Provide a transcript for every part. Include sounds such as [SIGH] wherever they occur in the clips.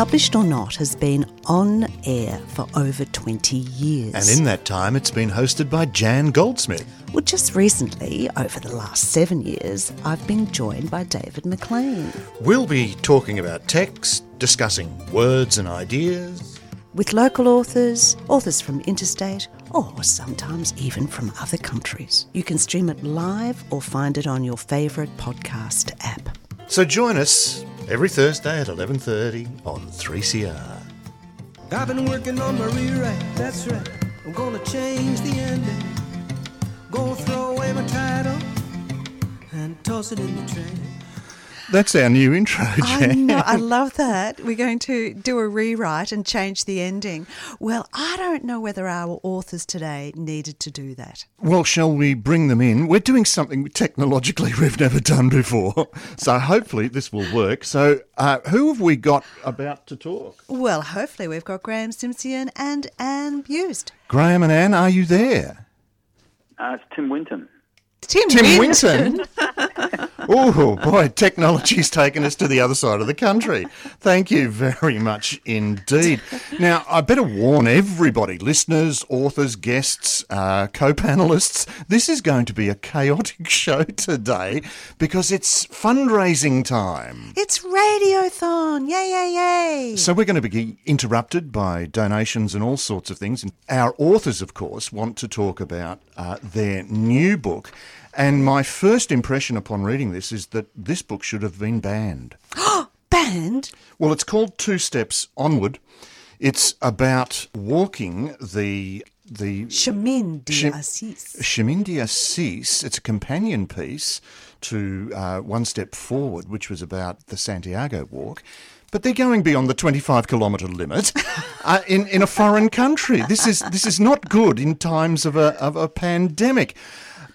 Published or Not has been on air for over 20 years. And in that time, it's been hosted by Jan Goldsmith. Well, just recently, over the last seven years, I've been joined by David McLean. We'll be talking about text, discussing words and ideas. With local authors, authors from interstate, or sometimes even from other countries. You can stream it live or find it on your favourite podcast app. So join us every Thursday at 11:30 on 3CR. I've been working on my rewrite, that's right. I'm gonna change the ending. Gonna throw away my title and toss it in the train. That's our new intro, I know, I love that. We're going to do a rewrite and change the ending. Well, I don't know whether our authors today needed to do that. Well, shall we bring them in? We're doing something technologically we've never done before. So hopefully this will work. So uh, who have we got about to talk? Well, hopefully we've got Graeme Simsion and Anne Buist. Graeme and Anne, are you there? Uh, it's Tim Winton. Tim, Tim Winton. Winton. [LAUGHS] oh boy, technology's taken us to the other side of the country. Thank you very much indeed. Now, I better warn everybody, listeners, authors, guests, uh, co-panelists, this is going to be a chaotic [LAUGHS] show today because it's fundraising time. It's Radiothon. Yay, yay, yay. So we're going to be interrupted by donations and all sorts of things. And our authors, of course, want to talk about uh, their new book. And my first impression upon reading this is that this book should have been banned. [GASPS] Band? Well, it's called Two Steps Onward. It's about walking the the Chemin de Chem- Assis. Chemin d'Assise. It's a companion piece to uh, One Step Forward, which was about the Santiago Walk. But they're going beyond the 25 kilometre limit [LAUGHS] uh, in, in a foreign country. This is, this is not good in times of a, of a pandemic.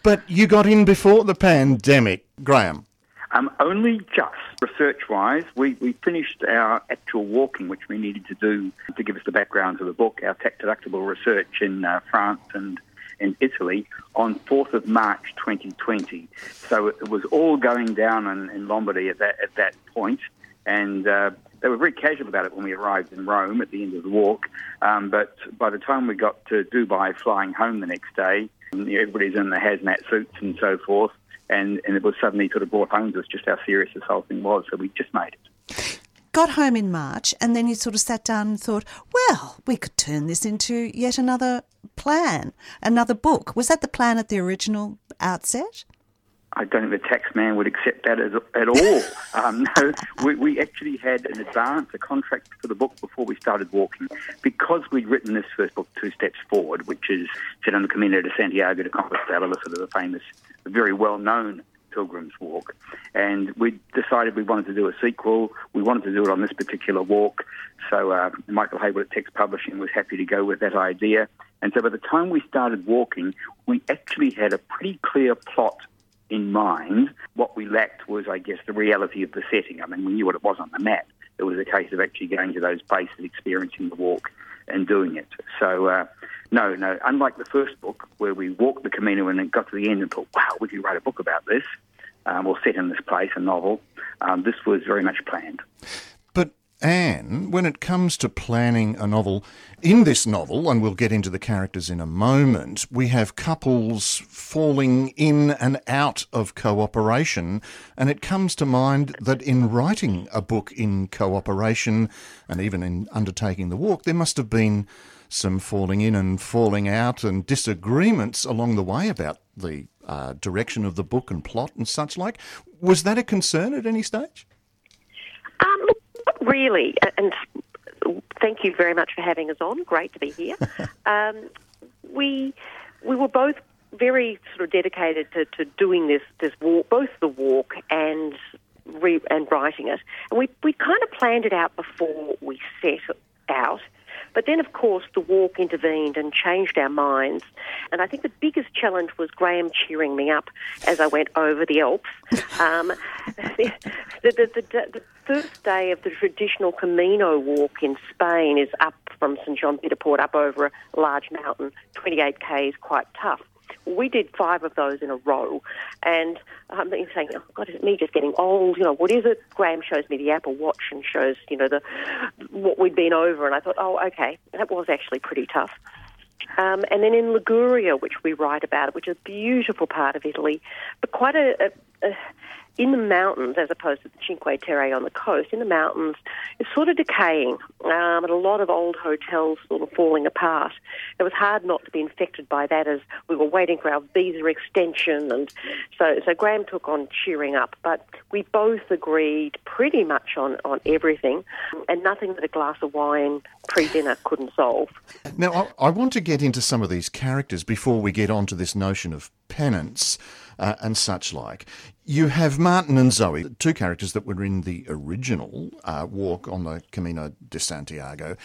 But you got in before the pandemic, Graeme. Um, only just research-wise, we, we finished our actual walking, which we needed to do to give us the background to the book, our tax-deductible research in uh, France and in Italy on 4th of March 2020. So it was all going down in, in Lombardy at that, at that point, and uh, they were very casual about it when we arrived in Rome at the end of the walk. Um, but by the time we got to Dubai, flying home the next day, everybody's in the hazmat suits and so forth, and, and it was suddenly sort of brought home to us just how serious this whole thing was. So we just made it. Got home in March, and then you sort of sat down and thought, well, we could turn this into yet another plan, another book. Was that the plan at the original outset? I don't think the tax man would accept that as, at all. [LAUGHS] um, no, we, we actually had an advance, a contract for the book before we started walking, because we'd written this first book, Two Steps Forward, which is set on the Camino de Santiago de Compostela, the sort of the famous, very well-known pilgrim's walk. And we decided we wanted to do a sequel. We wanted to do it on this particular walk. So uh, Michael Heyward at Text Publishing was happy to go with that idea. And so by the time we started walking, we actually had a pretty clear plot in mind. What we lacked was, I guess, the reality of the setting. I mean, we knew what it was on the map. It was a case of actually going to those places, experiencing the walk, and doing it. So, uh, no, no. Unlike the first book, where we walked the Camino and got to the end and thought, "Wow, we could write a book about this," um, or set in this place, a novel. Um, this was very much planned. Anne, when it comes to planning a novel, in this novel, and we'll get into the characters in a moment, we have couples falling in and out of cooperation. And it comes to mind that in writing a book in cooperation, and even in undertaking the walk, there must have been some falling in and falling out and disagreements along the way about the uh, direction of the book and plot and such like. Was that a concern at any stage? Um, really, and thank you very much for having us on. Great to be here. [LAUGHS] um, we we were both very sort of dedicated to, to doing this this walk, both the walk and re, and writing it. And we we kind of planned it out before we set. But then, of course, the walk intervened and changed our minds. And I think the biggest challenge was Graeme cheering me up as I went over the Alps. [LAUGHS] Um, [LAUGHS] the, the, the, the, the first day of the traditional Camino walk in Spain is up from St John Piedport up over a large mountain. 28k is quite tough. We did five of those in a row, and I'm saying, oh God, is it me just getting old? You know, what is it? Graeme shows me the Apple Watch and shows, you know, the what we'd been over, and I thought, oh, okay, that was actually pretty tough. Um, and then in Liguria, which we write about, which is a beautiful part of Italy, but quite a, a, a in the mountains, as opposed to the Cinque Terre on the coast, in the mountains, it's sort of decaying, um, and a lot of old hotels sort of falling apart. It was hard not to be infected by that as we were waiting for our visa extension, and so so Graeme took on cheering up. But we both agreed pretty much on on everything, and nothing that a glass of wine pre-dinner couldn't solve. Now, I, I want to get into some of these characters before we get on to this notion of penance uh, and such like. You have Martin and Zoe, two characters that were in the original uh, walk on the Camino de Santiago.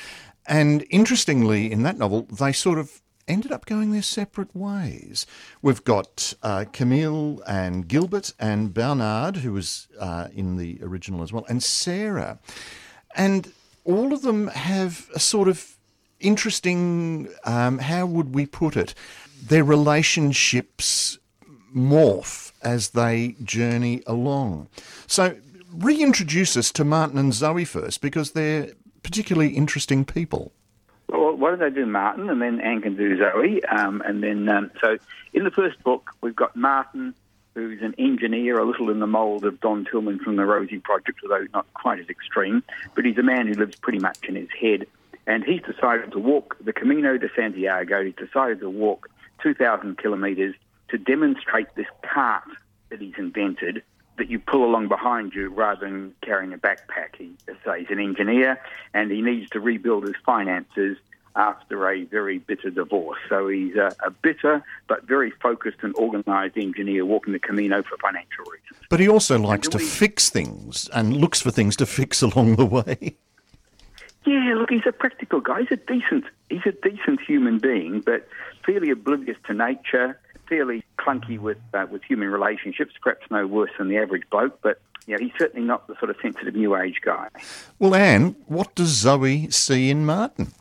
And interestingly, in that novel, they sort of ended up going their separate ways. We've got uh, Camille and Gilbert and Bernard, who was uh, in the original as well, and Sarah. And all of them have a sort of interesting, um, how would we put it? Their relationships morph as they journey along. So, reintroduce us to Martin and Zoe first because they're particularly interesting people. Well, why don't I do Martin and then Anne can do Zoe? Um, and then, um, so in the first book, we've got Martin, who's an engineer, a little in the mould of Don Tillman from the Rosie Project, although not quite as extreme. But he's a man who lives pretty much in his head. And he's decided to walk the Camino de Santiago. He's decided to walk 2,000 kilometres to demonstrate this cart that he's invented that you pull along behind you rather than carrying a backpack. He, say, he's an engineer and he needs to rebuild his finances after a very bitter divorce. So he's a, a bitter but very focused and organised engineer walking the Camino for financial reasons. But he also likes to fix things and looks for things to fix [LAUGHS] along the way. Yeah, look, he's a practical guy. He's a decent, he's a decent human being, but fairly oblivious to nature fairly clunky with uh, with human relationships, perhaps no worse than the average bloke, but you know, he's certainly not the sort of sensitive new age guy. Well, Anne, what does Zoe see in Martin?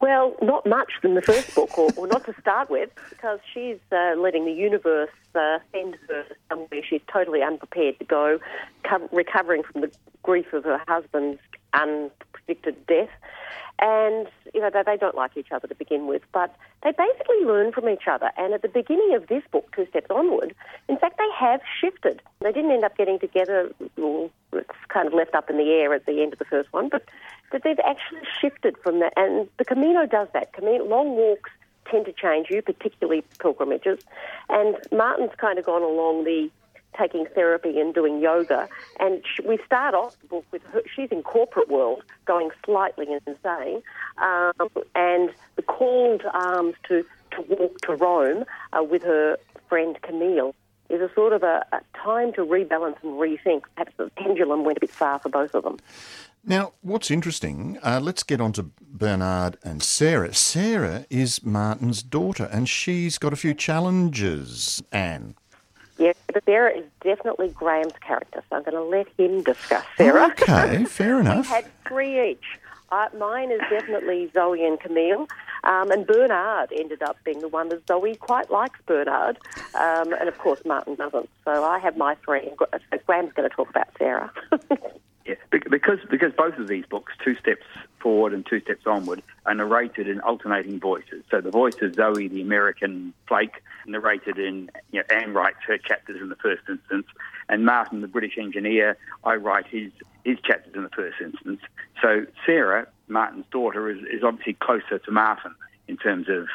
Well, not much in the first book, or, or not to start with, because she's uh, letting the universe uh, send her somewhere she's totally unprepared to go, co- recovering from the grief of her husband's unpredicted death and you know they, they don't like each other to begin with, but they basically learn from each other. And at the beginning of this book, Two Steps Onward, in fact, they have shifted. They didn't end up getting together. Well, it's kind of left up in the air at the end of the first one, but but they've actually shifted from that. And the Camino does that. Camino, long walks tend to change you, particularly pilgrimages. And Martin's kind of gone along the taking therapy and doing yoga. And we start off the book with her, she's in corporate world, going slightly insane, um, and the call to arms to, to walk to Rome uh, with her friend Camille is a sort of a, a time to rebalance and rethink. Perhaps the pendulum went a bit far for both of them. Now, what's interesting, uh, let's get on to Bernard and Sarah. Sarah is Martin's daughter, and she's got a few challenges, Anne. Yeah, but Sarah is definitely Graeme's character, so I'm going to let him discuss Sarah. Okay, [LAUGHS] fair enough. we had three each. Uh, mine is definitely Zoe and Camille, um, and Bernard ended up being the one that Zoe quite likes Bernard, um, and of course Martin doesn't. So I have my three. Graeme's going to talk about Sarah. [LAUGHS] Yeah, because because both of these books, Two Steps Forward and Two Steps Onward, are narrated in alternating voices. So the voice of Zoe, the American flake, narrated in you know, Anne writes her chapters in the first instance, and Martin, the British engineer, I write his his chapters in the first instance. So Sarah, Martin's daughter, is, is obviously closer to Martin in terms of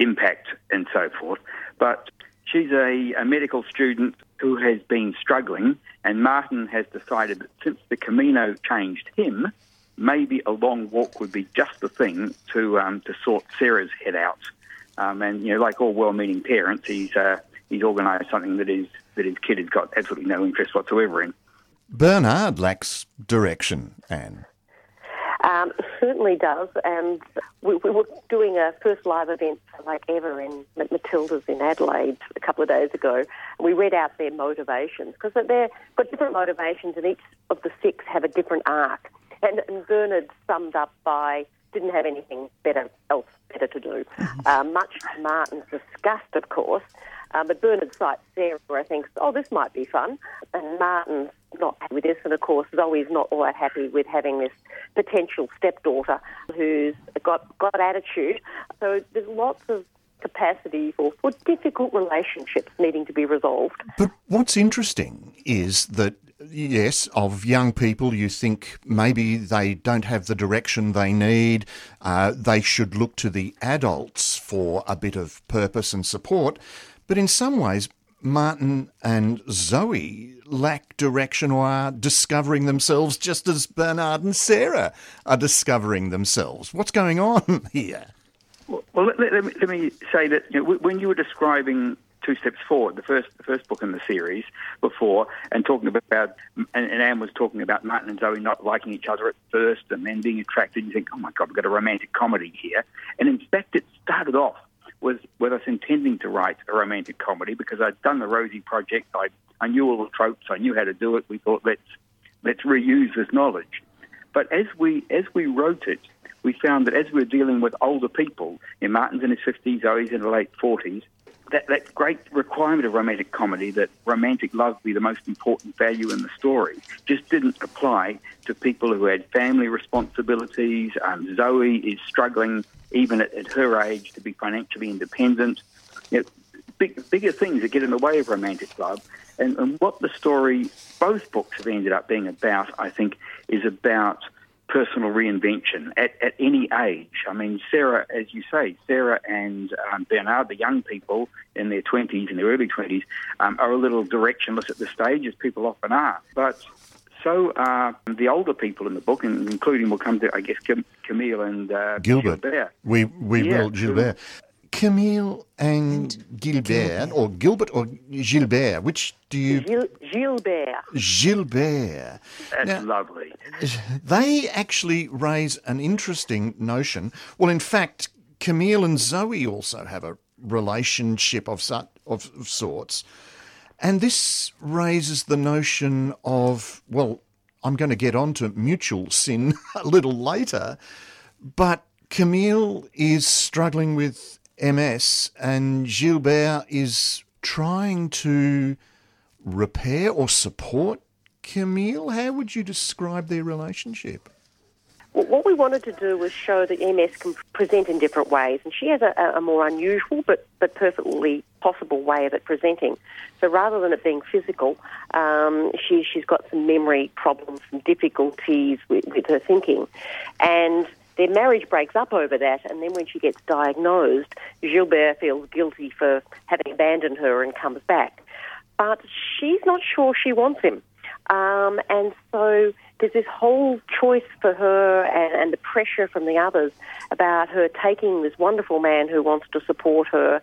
impact and so forth, but she's a, a medical student who has been struggling, and Martin has decided that since the Camino changed him, maybe a long walk would be just the thing to um, to sort Sarah's head out. Um, and you know, like all well-meaning parents, he's uh, he's organised something that is that his kid has got absolutely no interest whatsoever in. Bernard lacks direction, Anne. Um, certainly does, and we, we, were doing a first live event like ever in Matilda's in Adelaide a couple of days ago. We read out their motivations because they've got different motivations, and each of the six have a different arc. And, and Bernard summed up by didn't have anything better else better to do. Uh, much to Martin's disgust, of course. Uh, but Bernard cites Sarah and thinks, oh, this might be fun. And Martin's not happy with this. And of course, Zoe's not all that happy with having this potential stepdaughter who's got, got attitude. So there's lots of capacity for, for difficult relationships needing to be resolved. But what's interesting is that yes, of young people, you think maybe they don't have the direction they need. Uh, they should look to the adults for a bit of purpose and support. But in some ways, Martin and Zoe lack direction or are discovering themselves just as Bernard and Sarah are discovering themselves. What's going on [LAUGHS] here? Well, let, let, me, let me say that you know, when you were describing two steps forward, the first the first book in the series before, and talking about and, and Anne was talking about Martin and Zoe not liking each other at first, and then being attracted. You think, oh my God, we've got a romantic comedy here, and in fact, it started off with with us intending to write a romantic comedy because I'd done the Rosie project. I I knew all the tropes. I knew how to do it. We thought let's let's reuse this knowledge. But as we as we wrote it, we found that as we were dealing with older people, in Martin's in his fifties, Zoe's in her late forties, that, that great requirement of romantic comedy that romantic love be the most important value in the story just didn't apply to people who had family responsibilities. Um, Zoe is struggling, even at, at, her age, to be financially independent. You know, big, bigger things that get in the way of romantic love. And, and what the story, both books have ended up being about, I think, is about personal reinvention at, at any age. I mean, Sarah, as you say, Sarah and um, Bernard, the young people in their 20s, in their early 20s, um, are a little directionless at this stage, as people often are. But so are the older people in the book, including we'll come to, I guess, Camille and uh, Gilbert. Gilbert. We, we yeah, will, Gilbert. Camille and, and Gilbert, Gilbert, or Gilbert or Gilbert, which do you? Gil- Gilbert. Gilbert. That's now, lovely. They actually raise an interesting notion. Well, in fact, Camille and Zoe also have a relationship of, of, of sorts. And this raises the notion of, well, I'm going to get on to mutual sin [LAUGHS] a little later, but Camille is struggling with MS, and Gilbert is trying to repair or support Camille. How would you describe their relationship? What we wanted to do was show that MS can present in different ways, and she has a, a more unusual but, but perfectly possible way of it presenting. So rather than it being physical, um, she, she's got some memory problems, some difficulties with, with her thinking. And their marriage breaks up over that, and then when she gets diagnosed, Gilbert feels guilty for having abandoned her and comes back. But she's not sure she wants him. Um, and so there's this whole choice for her and, and, the pressure from the others about her taking this wonderful man who wants to support her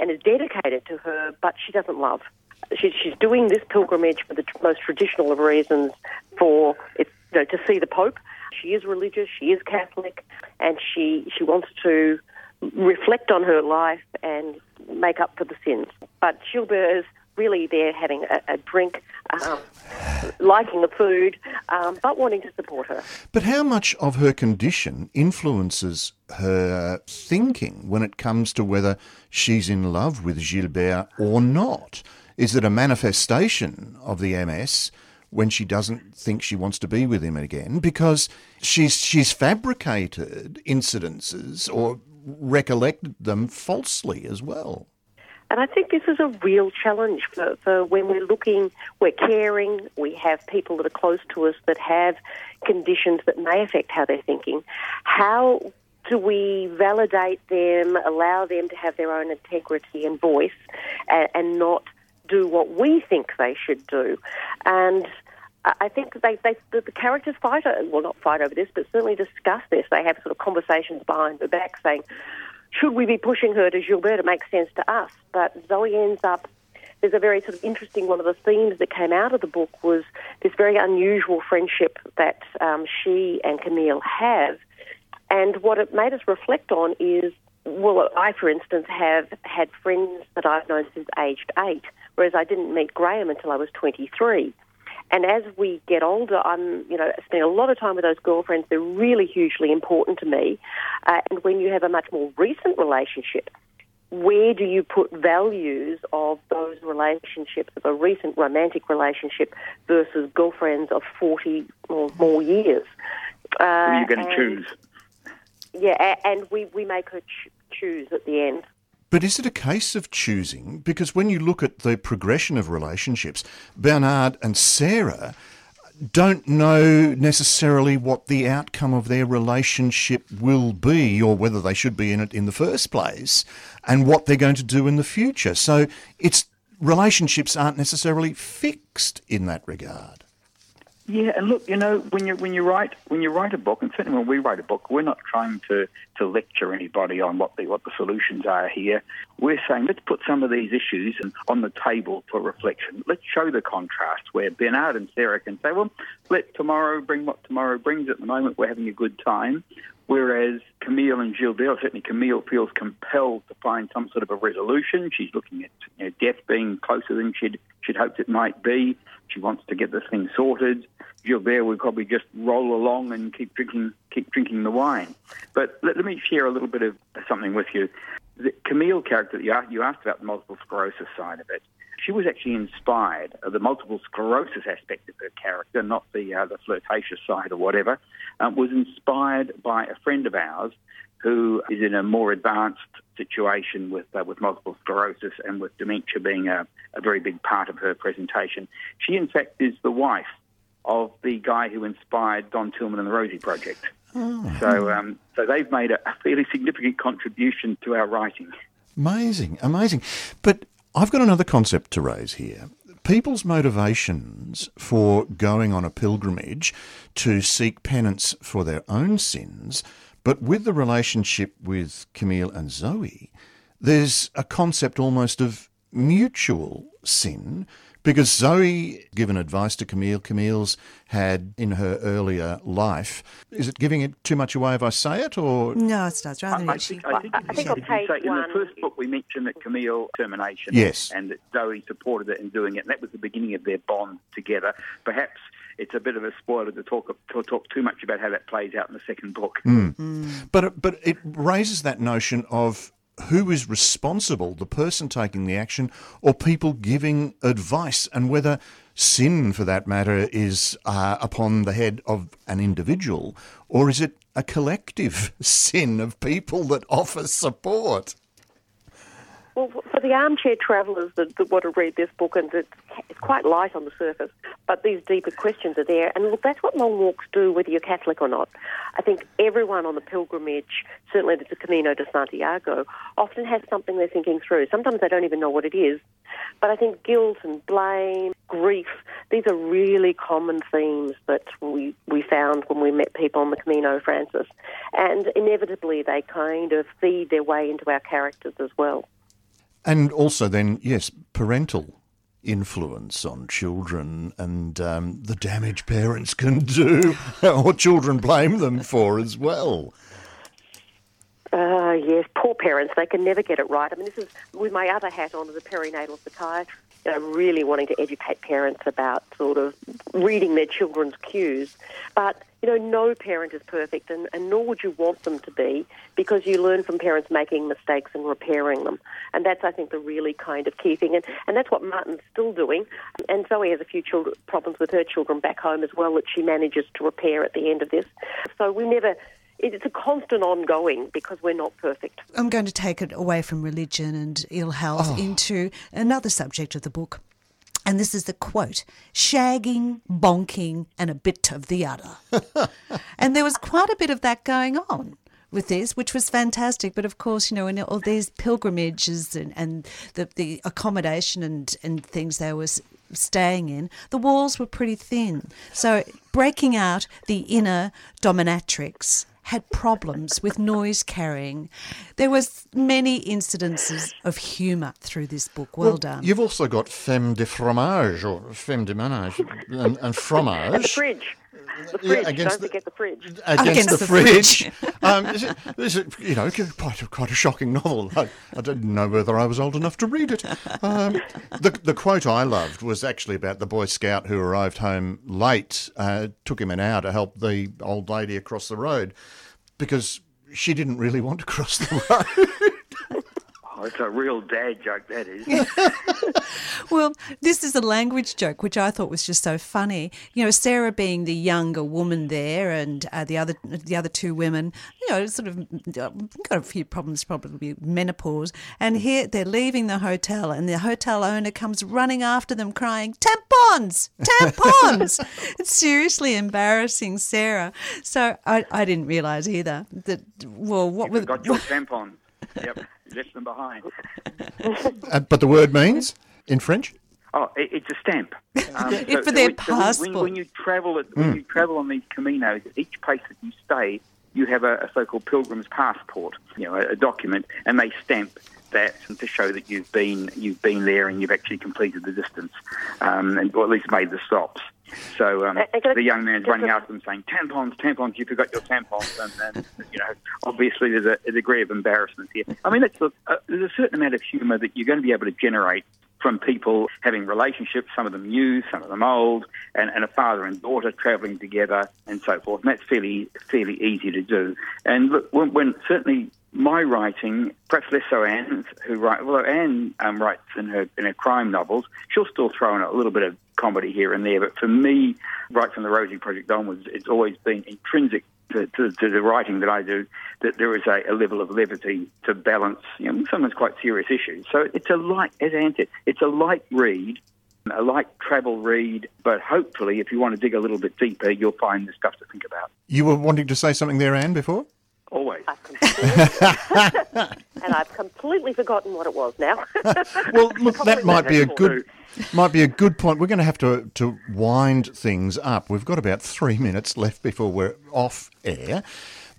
and is dedicated to her, but she doesn't love. She, she's doing this pilgrimage for the most traditional of reasons for it, you know, to see the Pope she is religious, she is Catholic, and she, she wants to reflect on her life and make up for the sins. But Gilbert is really there having a, a drink, um, liking the food, um, but wanting to support her. But how much of her condition influences her thinking when it comes to whether she's in love with Gilbert or not? Is it a manifestation of the MS? when she doesn't think she wants to be with him again because she's she's fabricated incidences or recollected them falsely as well. And I think this is a real challenge for, for when we're looking, we're caring, we have people that are close to us that have conditions that may affect how they're thinking. How do we validate them, allow them to have their own integrity and voice, and, and not do what we think they should do. And I think they, they the, the characters fight, well, not fight over this, but certainly discuss this. They have sort of conversations behind the back saying, should we be pushing her to Gilbert? It makes sense to us. But Zoe ends up there's a very sort of interesting one of the themes that came out of the book was this very unusual friendship that um, she and Camille have. And what it made us reflect on is, well, I, for instance, have had friends that I've known since aged eight whereas I didn't meet Graeme until I was 23. And as we get older, I'm, you know, spending a lot of time with those girlfriends. They're really hugely important to me. Uh, and when you have a much more recent relationship, where do you put values of those relationships, of a recent romantic relationship versus girlfriends of 40 or more years? Uh, you're you going to choose. Yeah, and we, we make her ch- choose at the end. But is it a case of choosing? Because when you look at the progression of relationships, Bernard and Sarah don't know necessarily what the outcome of their relationship will be or whether they should be in it in the first place and what they're going to do in the future. So it's relationships aren't necessarily fixed in that regard. Yeah, and look, you know, when you when you write when you write a book, and certainly when we write a book, we're not trying to, to lecture anybody on what the what the solutions are here. We're saying let's put some of these issues on the table for reflection. Let's show the contrast where Bernard and Sarah can say, well, let tomorrow bring what tomorrow brings. At the moment, we're having a good time. Whereas Camille and Gilbert, certainly Camille feels compelled to find some sort of a resolution. She's looking at you know, death being closer than she'd, she'd hoped it might be. She wants to get this thing sorted. Gilbert would probably just roll along and keep drinking, keep drinking the wine. But let, let me share a little bit of something with you. The Camille character that you asked, you asked about the multiple sclerosis side of it she was actually inspired, uh, the multiple sclerosis aspect of her character, not the uh, the flirtatious side or whatever, um, was inspired by a friend of ours who is in a more advanced situation with uh, with multiple sclerosis and with dementia being a, a very big part of her presentation. She, in fact, is the wife of the guy who inspired Don Tillman and the Rosie Project. Oh. So, um, so they've made a, a fairly significant contribution to our writing. Amazing, amazing. But I've got another concept to raise here. People's motivations for going on a pilgrimage to seek penance for their own sins, but with the relationship with Camille and Zoe, there's a concept almost of mutual sin because Zoe given advice to Camille. Camille's had in her earlier life. Is it giving it too much away if I say it, or no? It's not. Rather I, I think, I think, I think on page say, one, in the first book we mentioned that Camille termination, yes, and that Zoe supported it in doing it, and that was the beginning of their bond together. Perhaps it's a bit of a spoiler to talk to talk too much about how that plays out in the second book. Mm. Mm. But but it raises that notion of who is responsible, the person taking the action or people giving advice, and whether sin, for that matter, is uh, upon the head of an individual or is it a collective [LAUGHS] sin of people that offer support? Well, for the armchair travellers that, that, want to read this book, and it's, it's quite light on the surface, but these deeper questions are there. And look, that's what long walks do, whether you're Catholic or not. I think everyone on the pilgrimage, certainly the Camino de Santiago, often has something they're thinking through. Sometimes they don't even know what it is. But I think guilt and blame, grief, these are really common themes that we, we found when we met people on the Camino Francés. And inevitably, they kind of feed their way into our characters as well. And also, then, yes, parental influence on children and um, the damage parents can do, [LAUGHS] or children blame them for as well. Uh, yes, poor parents, they can never get it right. I mean, this is with my other hat on as a perinatal psychiatrist you know, really wanting to educate parents about sort of reading their children's cues. But, you know, no parent is perfect, and, and nor would you want them to be, because you learn from parents making mistakes and repairing them. And that's, I think, the really kind of key thing. And, and that's what Martin's still doing. And Zoe has a few children, problems with her children back home as well that she manages to repair at the end of this. So we never it's a constant ongoing because we're not perfect. I'm going to take it away from religion and ill health oh. into another subject of the book. And this is the quote shagging, bonking, and a bit of the other. [LAUGHS] and there was quite a bit of that going on with this, which was fantastic. But of course, you know, in all these pilgrimages and, and the, the accommodation and, and things they were staying in, the walls were pretty thin. So breaking out the inner dominatrix had problems with noise carrying. There was many incidences of humour through this book. Well, well, done. You've also got femme de fromage or femme de ménage and, and fromage. [LAUGHS] At the fridge. The fridge. against Don't the- forget the fridge. against, Against the, the fridge. [LAUGHS] um, this, is, this is, you know, quite a, quite a shocking novel. I, I didn't know whether I was old enough to read it. Um, the, the quote I loved was actually about the Boy Scout who arrived home late, uh, took him an hour to help the old lady across the road because she didn't really want to cross the road. [LAUGHS] Oh, it's a real dad joke, that is. [LAUGHS] Well, this is a language joke, which I thought was just so funny. You know, Sarah being the younger woman there, and uh, the other the other two women, you know, sort of uh, got a few problems, probably menopause. And here they're leaving the hotel, and the hotel owner comes running after them, crying, "Tampons, tampons!" [LAUGHS] it's seriously embarrassing Sarah. So I, I didn't realise either that. Well, what You were forgot your tampon? Yep, left them behind. [LAUGHS] Uh, but the word means in French. Oh, it, it's a stamp. [LAUGHS] Um, It- for their when- when- passport. When, you travel, at, when you travel on these caminos, each place that you stay, you have a, a so-called pilgrim's passport, you know, a, a document, and they stamp that to show that you've been you've been there and you've actually completed the distance, um, and or at least made the stops. So um, Uh, uh, I- the young man's running after them saying, "Tampons, tampons! You forgot your tampons!" And, and you know, obviously there's a, a degree of embarrassment here. I mean, it's a, a, there's a certain amount of humour that you're going to be able to generate from people having relationships, some of them new, some of them old, and, and a father and daughter travelling together and so forth. And that's fairly fairly easy to do. And look, when, when certainly my writing, perhaps less so Anne's, who write well, Anne um, writes in her in her crime novels. She'll still throw in a little bit of comedy here and there, but for me, right from the Rosie Project onwards, it's always been intrinsic to, to, the writing that I do that there is a, a level of levity to balance, you know, sometimes quite serious issues. So it's a light, as Anne said, it's a light read, a light travel read, but hopefully, if you want to dig a little bit deeper, you'll find the stuff to think about. You were wanting to say something there, Anne, before? Always. I've [LAUGHS] and I've completely forgotten what it was now. [LAUGHS] Well, look, that might be a good might be a good point. We're going to have to to wind things up. We've got about three minutes left before we're off air.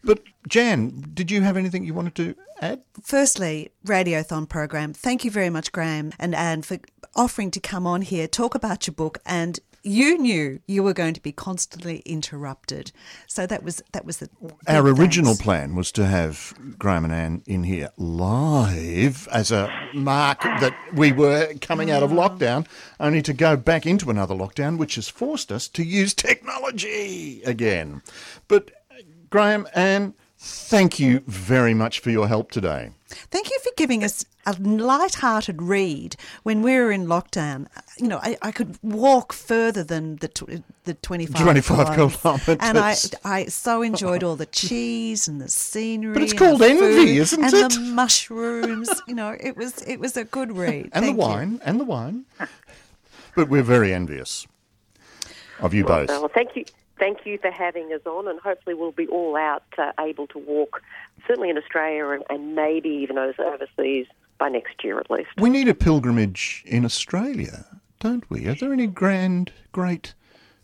But Jan, did you have anything you wanted to add? Firstly, Radiothon program. Thank you very much, Graeme and Anne, for offering to come on here, talk about your book, and you knew you were going to be constantly interrupted. So that was that was the Our original thanks. plan was to have Graeme and Anne in here live as a mark that we were coming out of oh. lockdown, only to go back into another lockdown, which has forced us to use technology again. But uh, Graeme, Anne, thank you very much for your help today. Thank you for giving us a light-hearted read when we were in lockdown. You know, I, I could walk further than the tw- the 25, 25 kilometres. And I. I so enjoyed all the cheese and the scenery. But it's and called the envy, isn't and it? the mushrooms. you know, it was it was a good read. And Thank the you. wine, and the wine. But we're very envious of you both. well, thank you. Thank you for having us on, and hopefully we'll be all out uh, able to walk, certainly in Australia and, and maybe even overseas by next year at least. We need a pilgrimage in Australia, don't we? Are there any grand, great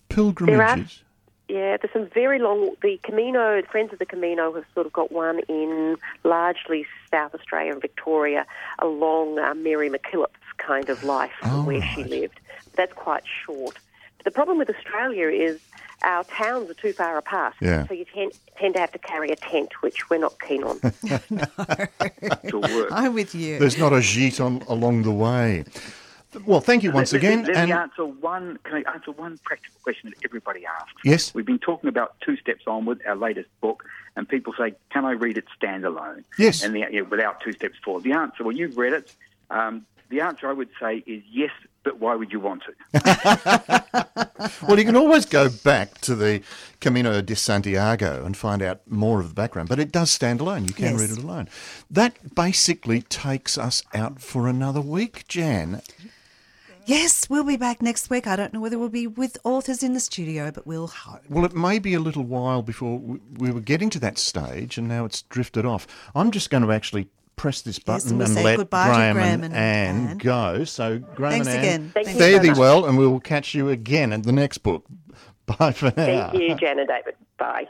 pilgrimages? Yeah, there's some very long. The Camino, Friends of the Camino, have sort of got one in largely South Australia and Victoria along uh, Mary MacKillop's kind of life Oh, where she lived. That's quite short. But the problem with Australia is our towns are too far apart. Yeah. So you tend, tend to have to carry a tent, which we're not keen on. [LAUGHS] to work. I'm with you. There's not a gîte on along the way. Well, thank you once Let- let- again. Let, and me answer one. Can I answer one practical question that everybody asks? Yes. We've been talking about two steps on with our latest book, and people say, "Can I read it standalone?" Yes. And the, yeah, without two steps forward. The answer, well, you've read it. Um, the answer I would say is yes, but why would you want to? [LAUGHS] well, you can always go back to the Camino de Santiago and find out more of the background, but it does stand alone. You can Yes. read it alone. That basically takes us out for another week, Jan. Yes, we'll be back next week. I don't know whether we'll be with authors in the studio, but we'll hope. Well, it may be a little while before we, we were getting to that stage, and now it's drifted off. I'm just going to actually press this Yes, button and we'll and let Graeme, Graeme and, and Anne Anne. go. So, Graeme Thanks and Anne, again. Thank fare so thee much. well, and we will catch you again in the next book. [LAUGHS] Bye for now. Thank you, Jan and David. Bye.